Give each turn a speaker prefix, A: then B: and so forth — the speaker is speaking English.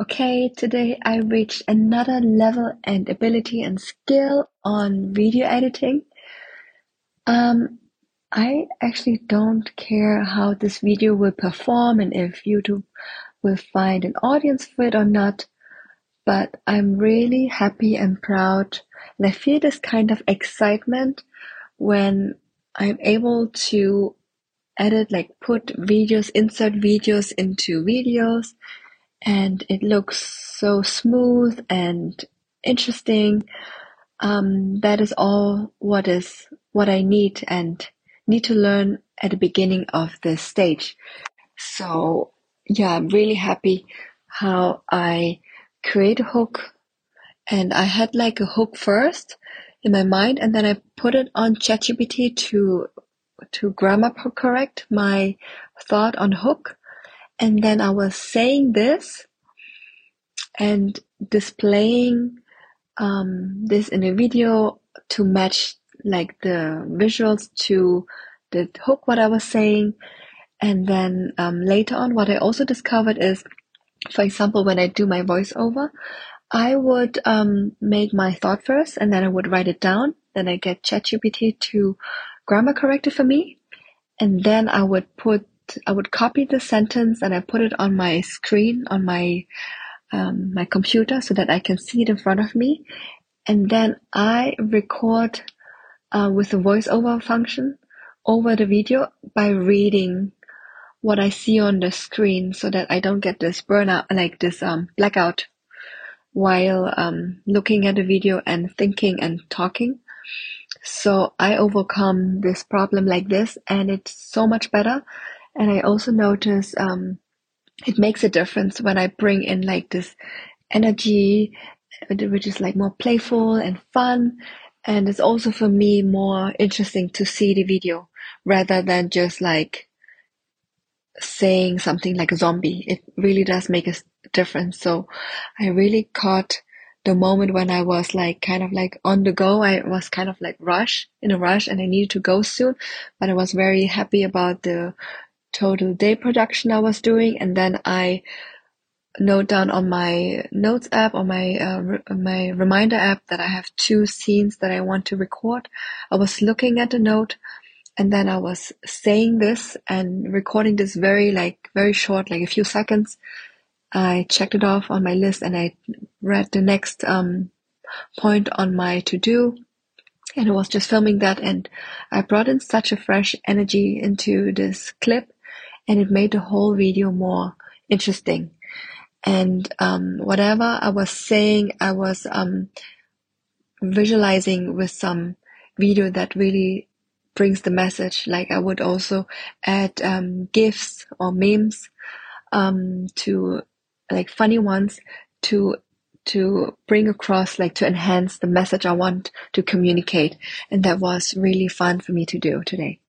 A: Okay, today I reached another level and ability and skill on video editing. Um, I actually don't care how this video will perform and if YouTube will find an audience for it or not, but I'm really happy and proud and I feel this kind of excitement when I'm able to edit, like put videos, insert videos into videos and it looks so smooth and interesting. Um, that is all what is what I need and need to learn at the beginning of this stage. So yeah, I'm really happy how I create a hook and I had like a hook first in my mind and then I put it on ChatGPT to to grammar correct my thought on hook and then I was saying this and displaying um, this in a video to match like the visuals to the hook what I was saying. And then um, later on what I also discovered is for example when I do my voiceover I would um, make my thought first and then I would write it down. Then I get ChatGPT to grammar correct it for me. And then I would put I would copy the sentence and I put it on my screen on my um, my computer so that I can see it in front of me. And then I record uh, with the voiceover function over the video by reading what I see on the screen so that I don't get this burnout, like this um, blackout while um, looking at the video and thinking and talking. So I overcome this problem like this and it's so much better and I also notice um, it makes a difference when I bring in like this energy, which is like more playful and fun. And it's also for me more interesting to see the video rather than just like saying something like a zombie. It really does make a difference. So I really caught the moment when I was like kind of like on the go. I was kind of like rush in a rush and I needed to go soon, but I was very happy about the total day production I was doing, and then I note down on my notes app or my uh, re- my reminder app that I have two scenes that I want to record. I was looking at the note and then I was saying this and recording this very like very short, like a few seconds. I checked it off on my list and I read the next um, point on my to do and I was just filming that and I brought in such a fresh energy into this clip and it made the whole video more interesting. And um, whatever I was saying, I was um, visualizing with some video that really brings the message. Like I would also add um, gifs or memes um, to like funny ones to to bring across like to enhance the message I want to communicate and that was really fun for me to do today.